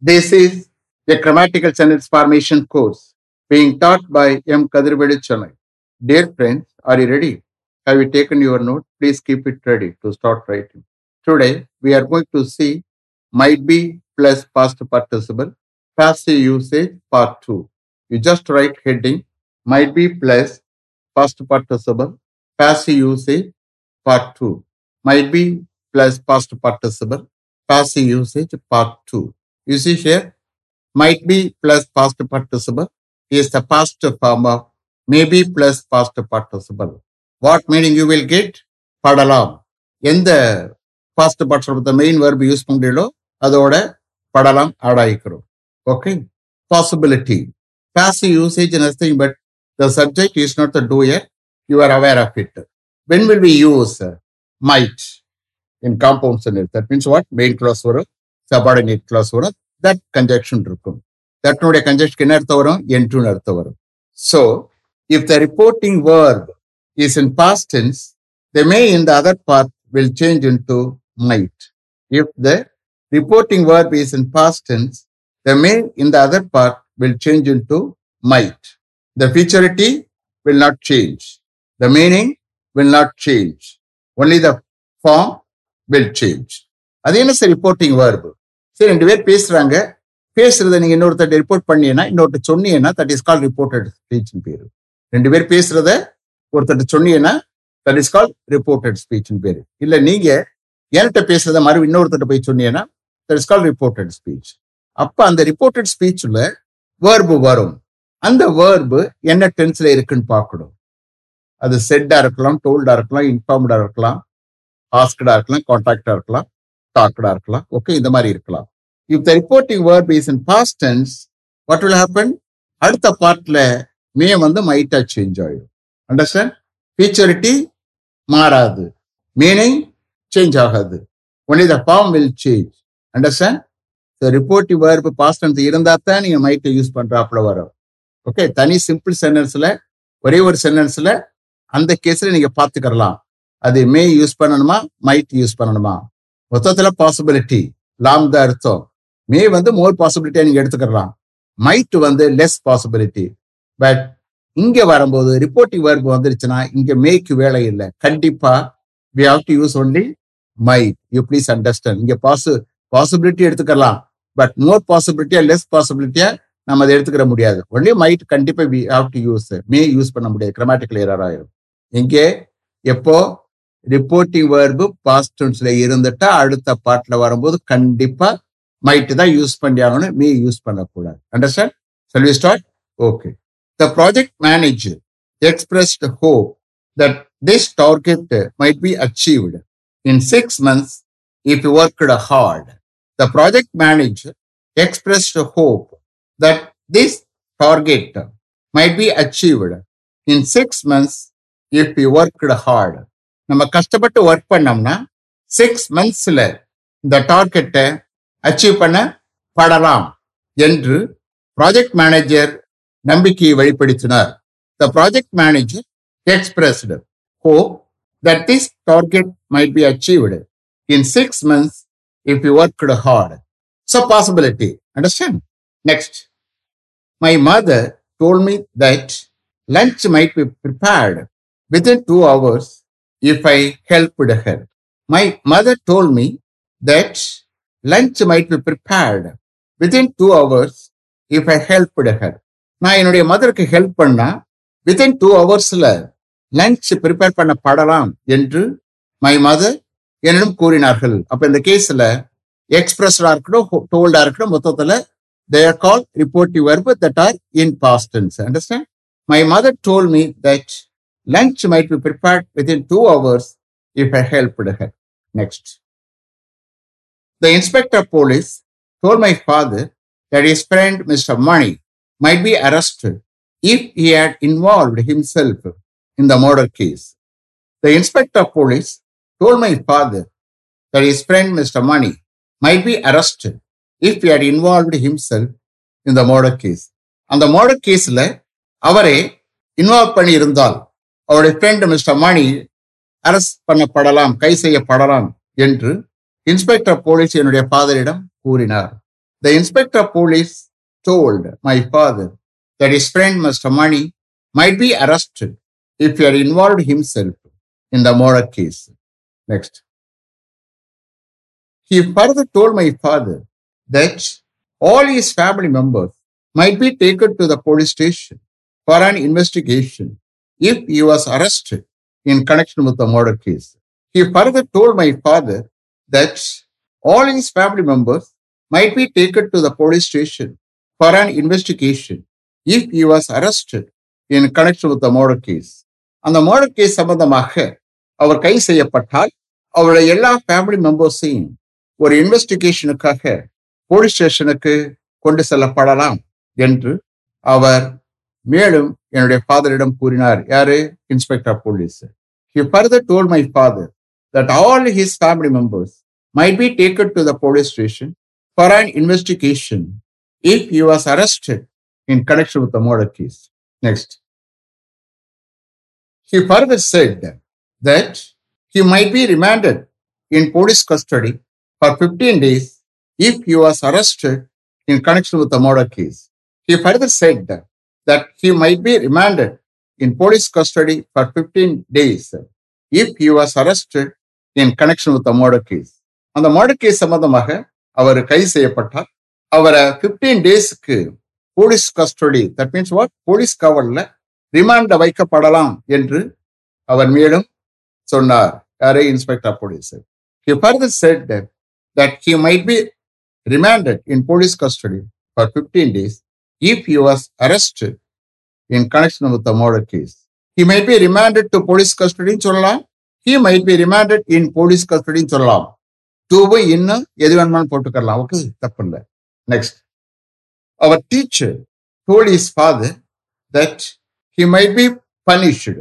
This is the grammatical sentence formation course being taught by M. Kadirvedi Chennai. Dear friends, are you ready? Have you taken your note? Please keep it ready to start writing. Today, we are going to see might be plus past participle, passive usage part 2. You just write heading might be plus past participle, passive usage part 2. Might be plus past participle, passive usage part 2. You see here, might be plus past participle is the past form of maybe plus past participle. What meaning you will get? படலாம் எந்த past participle main verb use பண்றீங்களோ அதோட படலாம் add ஆயிக்கிறோம் okay possibility passive usage is nothing but the subject is not the doer you are aware of it when will we use uh, might in compound sentence that means what main clause வரும் subordinate clause வரும் that conjunction இருக்கும் தட்னுடைய conjunction என்ன அர்த்தம் வரும் என்று அர்த்தம் வரும் so if the reporting verb is in past tense the may in the other part will change into might if the reporting verb is in past tense the may in the other part will change into might the futurity will not change the meaning will not change only the form will change அது என்ன sir reporting verb சரி ரெண்டு பேர் பேசுறாங்க. பேசுறத நீங்க இன்னொருத்தட்ட report பண்ணீங்கன்னா இன்னொருத்தர் சொன்னீங்கன்னா தட் இஸ் கால் ரிப்போர்ட்டட் ஸ்பீச்னு பேரு. ரெண்டு பேர் பேசுறத ஒருத்தட்ட சொன்னீங்கன்னா தட் இஸ் கால் ரிப்போர்ட்டட் ஸ்பீச்னு பேரு. இல்ல நீங்க என்கிட்ட பேசுறத மறுபடியும் இன்னொருத்தட்ட போய் சொன்னீங்கன்னா that is call reported speech அப்ப அந்த ரிப்போர்ட்டட் ஸ்பீச்ல வேர்பு வரும். அந்த வேர்பு என்ன டென்ஸ்ல இருக்குன்னு பார்க்கணும். அது செட்டா இருக்கலாம் டோல்டா இருக்கலாம் இன்ஃபார்ம்டா இருக்கலாம் ஆஸ்கடா இருக்கலாம் கான்டாக்டா இருக்கலாம். டாக்டா இருக்கலாம். ஓகே இந்த மாதிரி இருக்கலாம். If the reporting verb is in past tense what will happen அடுத்த பார்ட்ல மே வந்து மைட்டா சேஞ்ச் ஆயிடும். அண்டர்ஸ்டாண்ட் ஃபியூச்சரிட்டி மாறாது. மீனிங் சேஞ்ச் ஆகாது. Only the form will change understand reportive verb past tense இருந்தால் தான் நீங்க மைட்டை யூஸ் பண்றாப்புல வரும். ஓகே தனி சிம்பிள் சென்டென்ஸில் ஒரே ஒரு சென்டென்ஸில் அந்த கேஸ்ல நீங்க பார்த்துக்கிறலாம். அது மே யூஸ் பண்ணணுமா? மைட் யூஸ் பண்ணணுமா? மொத்தத்துல பாசிபிலிட்டி லாம் தான் அர்த்தம். மே வந்து மோர் பாசிபிலிட்டியா நீங்க எடுத்துக்கலாம் மைட் வந்து லெஸ் பாசிபிலிட்டி பட் இங்க வரும்போது ரிப்போர்ட்டிங் வேர்பு வந்துருச்சுன்னா இங்க மேக்கு வேலை இல்லை. கண்டிப்பா we have to use only might you please understand இங்க பாசு பாசிபிலிட்டி எடுத்துக்கலாம் பட் மோர் பாசிபிலிட்டியா லெஸ் பாசிபிலிட்டியா நம்ம அதை எடுத்துக்கிற முடியாது. ஒன்லி மைட் கண்டிப்பா we have to use may use பண்ண முடியாது. கிரமாட்டிக்கல் எரர் ஆயிரும். இங்கே எப்போ? ரிப்போர்ட்டிங் வேர்பு பாஸ்ட் டென்ஸ்ல இருந்துட்டா அடுத்த பாட்டில் வரும்போது கண்டிப்பா மைட் தான் யூஸ் பண்ணி ஆகணும் மே யூஸ் பண்ணக்கூடாது. Understand shall we start okay the project manager expressed hope that this target might be achieved in six months if you worked hard the project manager expressed hope that this target might be achieved in six months if you worked hard. நம்ம கஷ்டப்பட்டு work பண்ணோம்னா six மந்த்ஸ்ல இந்த டார்கெட்டை achieve பண்ண படலாம் என்று project manager நம்பிக்கையை வெளிப்படுத்தினார். The project manager expressed hope that this target might be achieved in six months if you work hard so possibility understand Next, my mother told me that lunch might be prepared within two hours if I helped her. My mother told me that lunch might be prepared within two hours if I helped her. நான் என்னுடைய மதருக்கு help பண்ணா within two ஹவர்ஸ்ல lunch prepare பண்ண பண்ணப்படலாம் என்று my mother என்னிடம் கூறினார்கள் அப்போ இந்த கேஸில் எக்ஸ்பிரஸ்டா இருக்கட்டும் டோல்டா இருக்கட்டும் மொத்தத்தில் they are call reportive verb that are in past tense understand my mother told me that lunch might be prepared within two hours if I helped her. Next. The inspector of police told my father that his friend Mr. Money might be arrested if he had involved himself in the murder case. The inspector of police told my father that his friend Mr. Money might be arrested if he had involved himself in the murder case. அந்த murder கேஸ்ல அவரே involve பண்ணி இருந்தால் அவருடைய friend mister Mani arrest பண்ணப்படலாம் கை செய்யப்படலாம் என்று இன்ஸ்பெக்டர் போலீஸ் என்னுடைய ஃபாதரிடம் கூறினார் the inspector police told my father that is friend mister Mani might be arrested if you are involve himself in the murder case next He further told my father that all his family members might be taken to the police station for an investigation if he was arrested in connection with the murder case. He further told my father that all his family members might be taken to the police station for an investigation if he was arrested in connection with the murder case. அந்த murder case சம்பந்தமாக அவர் கை செய்யப்பட்டால் அவருடைய எல்லா family மெம்பர்ஸையும் ஒரு இன்வெஸ்டிகேஷனுக்காக police ஸ்டேஷனுக்கு கொண்டு செல்லப்படலாம் என்று அவர் மேலும் என்னுடைய ஃபாதரிடம் கூறினார் யாரு inspector police He further told my father that all his family members might be taken to the police station for an investigation if he was arrested in connection with the murder case. Next. He further said that he might be remanded in police custody for 15 days if he was arrested in connection with the murder case. He further said that he might be remanded in police custody for 15 days if he was arrested in connection with the murder case. அந்த murder case சம்பந்தமாக அவர் கைது செய்யப்பட்டார் அவரை 15 டேஸ்க்கு police custody that means what police காவல்ல ரிமாண்ட்ல வைக்கப்படலாம் என்று அவர் மேலும் சொன்னார் யாரே inspector police He further said that, that he might be remanded in police custody for 15 days if he was arrested in connection with the murder case. He might be remanded to police custody ன்னு சொல்லலாம் he might be remanded in police custody ன்னு சொல்லலாம் டூவும் இன்னும் எது வேணுமாலும் போட்டுக்கலாம் okay தப்பு இல்லை next our teacher told his father that he might be punished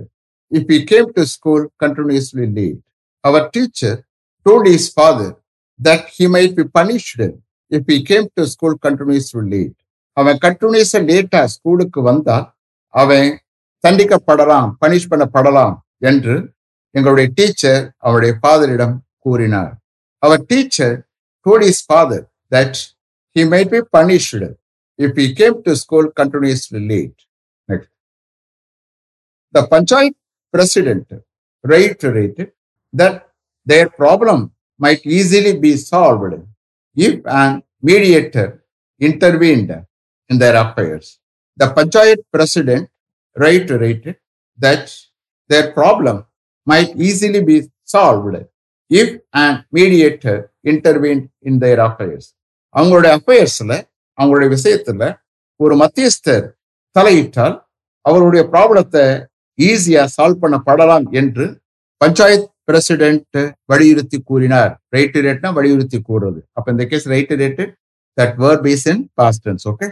if he came to school continuously late. Our teacher told his father that he might be punished if he came to school continuously late. அவன் கட்டுனேச லேட்டா ஸ்கூலுக்கு வந்தா அவன் தண்டிக்கப்படலாம் punish பண்ணப்படலாம் என்று எங்களுடைய teacher அவருடைய ஃபாதரிடம் கூறினார் அவர் teacher told father that he might be punished if he came to school continuously late next the panchayat president write that their problem might easily be solved if an mediator intervened in their affairs. The Panchayat president reiterated that their problem might easily be solved if an mediator intervened in their affairs. அவங்களுடைய அஃபேர்ஸ்ல அவங்களுடைய விஷயத்துல ஒரு மத்தியஸ்தர் தலையிட்டால் அவருடைய ப்ராப்ளத்தை ஈஸியா solve பண்ணப்படலாம் என்று panchayat president வலியுறுத்தி கூறினார் ரைட்டு ரேட்னா வலியுறுத்தி கூறுறது அப்ப இந்த case write wrote that word base in past tense okay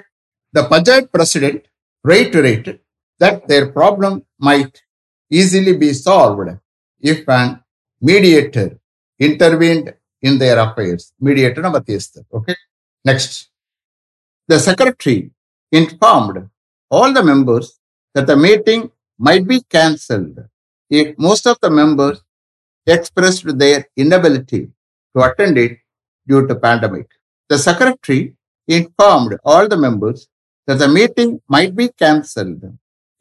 The Panchayat president reiterated that their problem might easily be solved if an mediator intervened in their affairs. Mediator number Okay. Next. The secretary informed all the members that the meeting might be cancelled if most of the members expressed their inability to attend it due to pandemic. The secretary informed all the members that the meeting might be cancelled.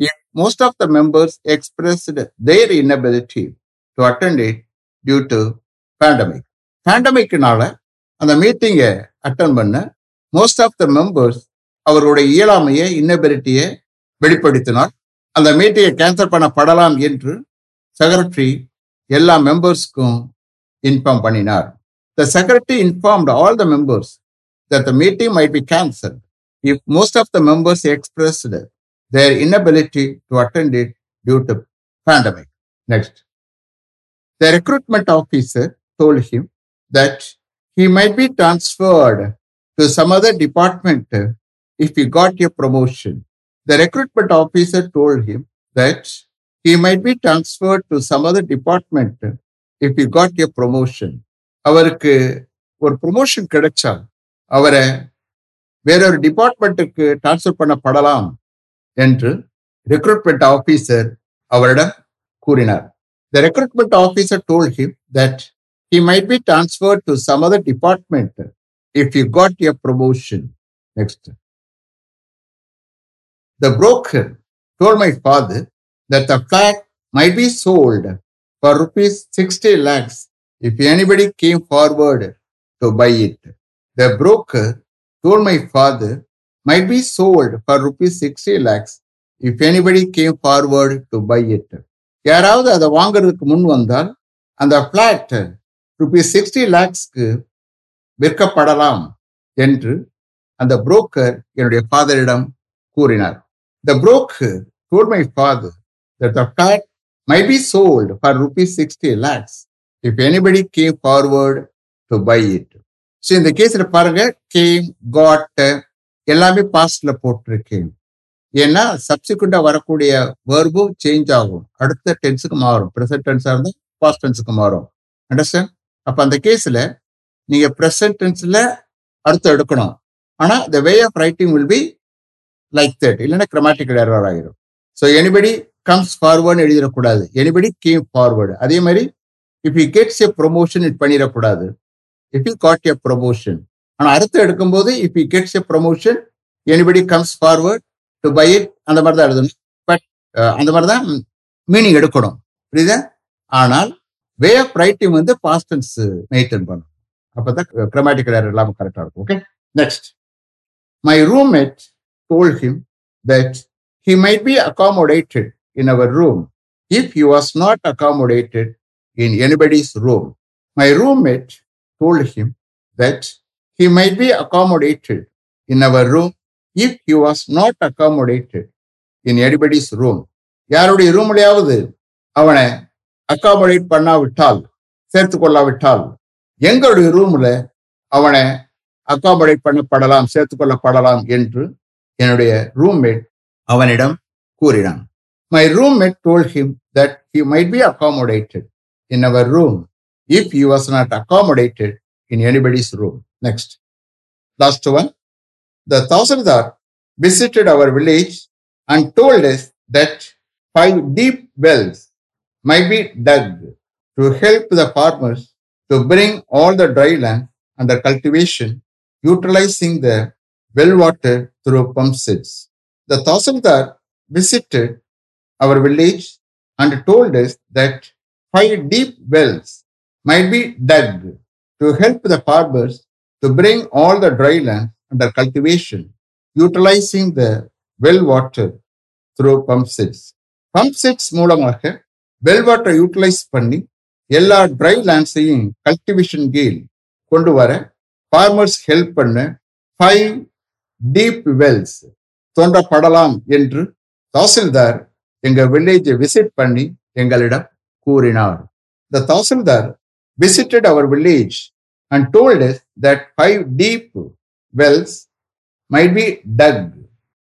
If most of the members expressed their inability to attend it due to pandemic. பேண்டமிக்னால அந்த மீட்டிங்கை attend பண்ண most of the members அவருடைய இயலாமையை இன்னபிலிட்டியை வெளிப்படுத்தினார். அந்த மீட்டிங்கை cancel பண்ணப்படலாம் என்று செக்ரட்டரி எல்லா மெம்பர்ஸ்க்கும் இன்ஃபார்ம் பண்ணினார். The secretary informed all the members that the meeting might be cancel if most of the members expressed their inability to attend it due to pandemic. Next. The recruitment officer told him that he might be transferred to some other department if he got a promotion. The recruitment officer told him that he might be transferred to some other department if he got a promotion. அவருக்கு ஒரு promotion கிடைச்சா அவரை வேறொரு டிபார்ட்மெண்ட்டுக்கு transfer பண்ணப்படலாம் என்று recruitment officer அவரிடம் கூறினார் the recruitment officer told him that he might be transfer to some other department if you got a promotion next the broker told my father that the flat might be sold for rupees sixty lakhs if anybody came forward to buy it the broker told my father might be sold for rupees sixty lakhs if anybody came forward to buy it யாராவது அதை வாங்குறதுக்கு முன் வந்தால் அந்த flat rupees sixty லேக்ஸ்க்கு விற்கப்படலாம் என்று அந்த புரோக்கர் என்னுடைய ஃபாதரிடம் கூறினார் the broker told my father that the flat might be sold for rupees sixty lakhs if anybody came forward to buy it so இந்த கேஸ்ல பாருங்க கேம் காட் எல்லாமே பாஸ்ட்ல போட்டிருக்கேன் ஏன்னா சப்சிக்வெண்டா வரக்கூடிய வேர்பும் சேஞ்ச் ஆகும். அடுத்த டென்ஸுக்கு மாறும். ப்ரெசன்ட் டென்ஸாக இருந்தால் பாஸ்ட் டென்ஸுக்கு மாறும். அண்டர்ஸ்டாண்ட் அப்போ அந்த கேஸில் நீங்கள் ப்ரெசன்ட் டென்ஸில் அடுத்து எடுக்கணும். ஆனால் the way of writing will be like that இல்லைன்னா கிரமாட்டிக்கல் எரர் ஆகிடும் ஸோ எனிபடி கம்ஸ் ஃபார்வர்டு எழுதிடக்கூடாது. எனிபடி கேம் ஃபார்வர்டு அதே மாதிரி if you gets a promotion it பண்ணிடக்கூடாது. If you got a promotion ஆனால் அடுத்து எடுக்கும்போது if you gets a promotion anybody comes forward to buy it அந்த மாதிரி தான் எழுதணும் பட் அந்த மாதிரி தான் மீனிங் எடுக்கணும். புரியுதா? ஆனால் வே ஆஃப் ரைட்டிங் வந்து பாஸ்டன்ஸ் மெயின்டைன் பண்ணும் அப்பதான் கிரமேட்டிக்கல் ஏர் எல்லாமே கரெக்டாக இருக்கும். Okay next my roommate told him that he might be accommodated in our room if he was not accommodated in anybody's room my roommate told him that he might be accommodated in our room if he was not accommodated in anybody's room. யாருடைய ரூம்லயாவது அவனை accommodate பண்ணாவிட்டால் சேர்த்து கொள்ளாவிட்டால் எங்களுடைய ரூம்ல அவனை accommodate பண்ணப்படலாம் சேர்த்து கொள்ளப்படலாம் என்று என்னுடைய ரூம்மேட் அவனிடம் கூறினான் my roommate told him that he might be accommodated in our room if he was not accommodated in anybody's room. Next. Last one. The Tausadar visited our village and told us that five deep wells might be dug to help the farmers to bring all the dry land under cultivation, utilizing the well water through pump sets. The Tasildar visited our village and told us that five deep wells might be dug to help the farmers to bring all the dry land under cultivation, utilizing the well water through pump sets. Pump sets மூலமாக well வாட்டரை utilise பண்ணி எல்லா dry லேண்ட்ஸையும் cultivation கீழ் கொண்டு வர farmers help பண்ண five deep wells தோன்றப்படலாம் என்று தாசில்தார் எங்க வில்லேஜை விசிட் பண்ணி எங்களிடம் கூறினார் இந்த tahsildar visited our village and told us that five deep wells might be dug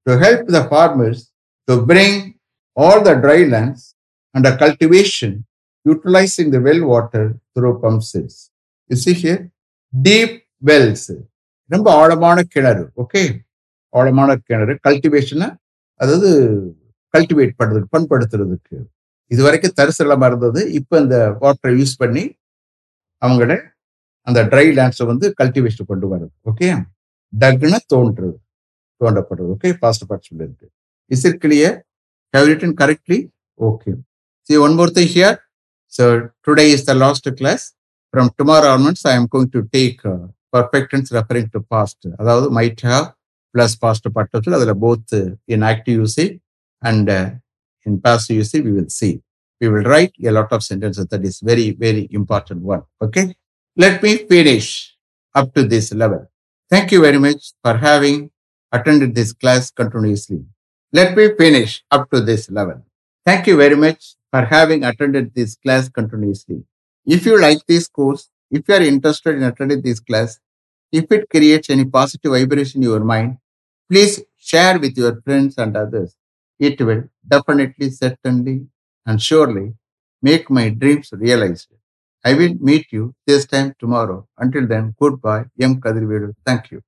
to help the farmers to bring all the dry lands under cultivation, utilizing the well water through pump sets. You see here, deep wells. ரொம்ப ஆழமான கிணறு okay ஆழமான கிணறு கல்டிவேஷனை அதாவது cultivate பண்ணுறதுக்கு பண்படுத்துறதுக்கு இது வரைக்கும் தரிசலமாக இருந்தது இப்போ இந்த வாட்டரை யூஸ் பண்ணி அவங்கள அந்த ட்ரை லேண்ட்ஸை வந்து கல்டிவேஷன் கொண்டு வர்றது ஓகே டக்குன்னு தோன்றது தோண்டப்படுறது ஓகே பாஸ்ட் பார்ட் சொல்லியிருக்கு is it clear how written correctly okay see one more thing here so today is the last class from tomorrow onwards I am going to take perfect tense referring to past அதாவது might have plus past பட்டத்தில் அதில் both in active usage and in past usage we will see we will write a lot of sentences. That is very very important one. Okay? Let me finish up to this level. Thank you very much for having attended this class continuously. Let me finish up to this level. Thank you very much for having attended this class continuously. If you like this course if you are interested in attending this class if it creates any positive vibration in your mind please share with your friends and others. It will definitely certainly and surely make my dreams realized. I will meet you this time tomorrow. Until then, goodbye. M. Kadirvedu. Thank you.